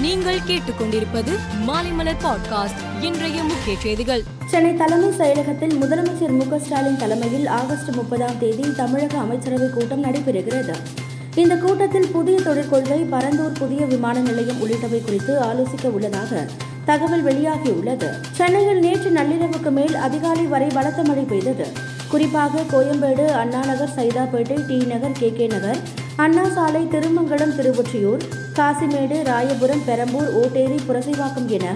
நீங்கள் கேட்டுக்கொண்டிருப்பது மாலைமலர் பாட்காஸ்ட் இன்றைய முக்கிய செய்திகள். சென்னை தலைமைச் செயலகத்தில் முதலமைச்சர் மு ஸ்டாலின் தலைமையில் ஆகஸ்ட் முப்பதாம் தேதி தமிழக அமைச்சரவைக் கூட்டம் நடைபெறுகிறது. இந்த கூட்டத்தில் புதிய தொழிற்கொள்கை பரந்தூர் புதிய விமான நிலையம் உள்ளிட்டவை குறித்து ஆலோசிக்க உள்ளதாக தகவல் வெளியாகியுள்ளது. சென்னையில் நேற்று நள்ளிரவுக்கு மேல் அதிகாலை வரை பலத்த மழை பெய்தது. குறிப்பாக Koyambedu Anna Nagar Saidapet T Nagar K K Nagar Anna Salai Thirumangalam Thiruvottiyur Kasimedu Royapuram Perambur Otteri Purasawalkam என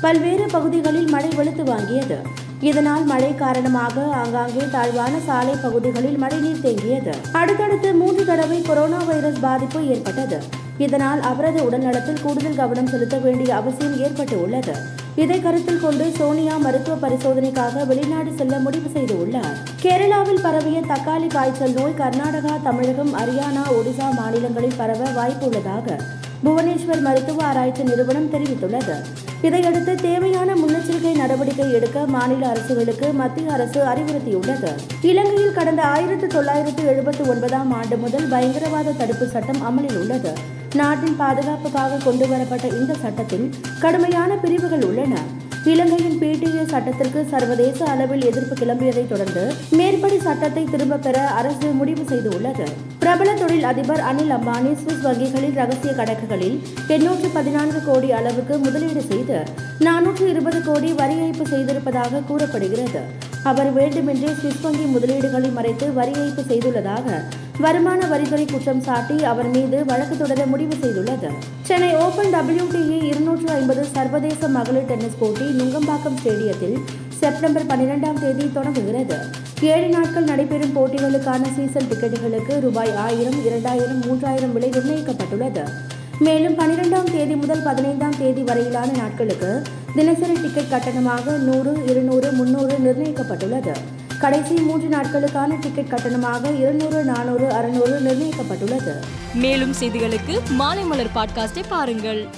பல்வேறு பகுதிகளில் மழை வெளுத்து வாங்கியது. இதனால் மழை காரணமாக ஆங்காங்கே தாழ்வான சாலை பகுதிகளில் மழைநீர் தேங்கியது. அடுத்தடுத்து மூன்று தடவை கொரோனா வைரஸ் பாதிப்பு ஏற்பட்டது. இதனால் அவரது உடல்நலத்தில் கூடுதல் கவனம் செலுத்த வேண்டிய அவசியம் ஏற்பட்டு உள்ளது இதை கருத்தில் கொண்டு சோனியா மருத்துவ பரிசோதனைக்காக வெளிநாடு செல்ல முடிவு செய்துள்ளார். கேரளாவில் பரவிய தக்காளி காய்ச்சல் நோய் கர்நாடகா தமிழகம் ஹரியானா ஒடிசா மாநிலங்களில் பரவ வாய்ப்பு உள்ளதாக புவனேஸ்வர் மருத்துவ ஆராய்ச்சி நிறுவனம் தெரிவித்துள்ளது. இதையடுத்து தேவையான முன்னெச்சரிக்கை நடவடிக்கை எடுக்க மாநில அரசுகளுக்கு மத்திய அரசு அறிவுறுத்தியுள்ளது. இலங்கையில் கடந்த ஆயிரத்து தொள்ளாயிரத்து எழுபத்தி ஒன்பதாம் ஆண்டு முதல் பயங்கரவாத தடுப்பு சட்டம் அமலில் உள்ளது. நாட்டின் பாதுகாப்புக்காக கொண்டுவரப்பட்ட இந்த சட்டத்தில் கடுமையான பிரிவுகள் உள்ளன. இலங்கையின் பிடிஏ சட்டத்திற்கு சர்வதேச அளவில் எதிர்ப்பு கிளம்பியதைத் தொடர்ந்து மேற்படி சட்டத்தை திரும்பப் பெற அரசு முடிவு செய்துள்ளது. பிரபல தொழில் அதிபர் அனில் அம்பானி சுவிஸ் வங்கிகளில் ரகசிய கணக்குகளில் எண்ணூற்று பதினான்கு கோடி அளவுக்கு முதலீடு செய்து நானூற்று இருபது கோடி வரி ஏய்ப்பு செய்திருப்பதாக கூறப்படுகிறது. அவர் வேண்டுமென்றே சுவிஸ் வங்கி முதலீடுகளை மறைத்து வரி ஏய்ப்பு செய்துள்ளதாக வருமான வரித்துறை குற்றம் சாட்டி அவர் மீது வழக்கு தொடர முடிவு செய்துள்ளது. சென்னை ஓபன் டபிள்யூடிஏ இருநூற்று ஐம்பது சர்வதேச மகளிர் டென்னிஸ் போட்டி நுங்கம்பாக்கம் ஸ்டேடியத்தில் செப்டம்பர் பன்னிரெண்டாம் தேதி தொடங்குகிறது. ஏழு நாட்கள் நடைபெறும் போட்டிகளுக்கான சீசன் டிக்கெட்டுகளுக்கு ரூபாய் ஆயிரம் இரண்டாயிரம் மூன்றாயிரம் விலை நிர்ணயிக்கப்பட்டுள்ளது. மேலும் பனிரெண்டாம் தேதி முதல் பதினைந்தாம் தேதி வரையிலான நாட்களுக்கு தினசரி டிக்கெட் கட்டணமாக நூறு இருநூறு முன்னூறு நிர்ணயிக்கப்பட்டுள்ளது. கடைசி மூன்று நாட்களுக்கான டிக்கெட் கட்டணமாக இருநூறு நானூறு அறுநூறு நிர்ணயிக்கப்பட்டுள்ளது. மேலும் செய்திகளுக்கு மாலைமலர் பாட்காஸ்டை பாருங்கள்.